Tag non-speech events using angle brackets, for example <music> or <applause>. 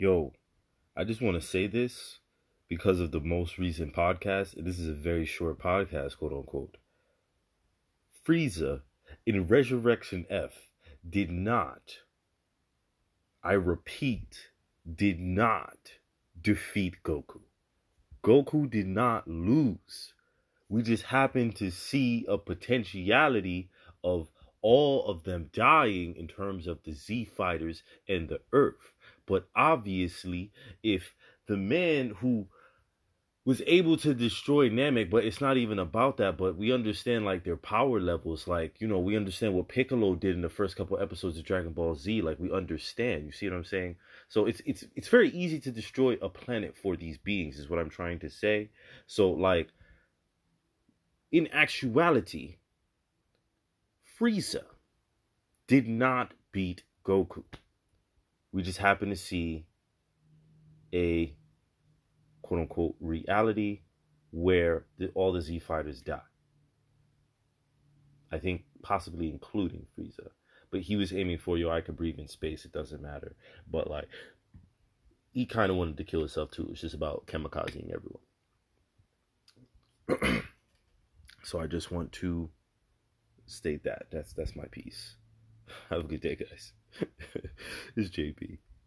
Yo, I just want to say this because of the most recent podcast, and this is a very short podcast, quote unquote. Frieza in Resurrection F did not, I repeat, did not defeat Goku. Goku did not lose. We just happened to see a potentiality of all of them dying in terms of the Z fighters and the Earth. But obviously, if the man who was able to destroy Namek, but it's not even about that. But we understand like their power levels. Like, you know, we understand what Piccolo did in the first couple episodes of Dragon Ball Z. Like we understand. You see what I'm saying? So it's it's it's very easy to destroy a planet for these beings, is what I'm trying to say. So like in actuality, Frieza did not beat Goku. We just happen to see a quote unquote reality where the, all the Z fighters die. I think possibly including Frieza. But he was aiming for yo, I could breathe in space, it doesn't matter. But like he kind of wanted to kill himself too. It's just about kamikazing everyone. <clears throat> so I just want to state that. That's that's my piece. <laughs> Have a good day, guys. <laughs> it's JP.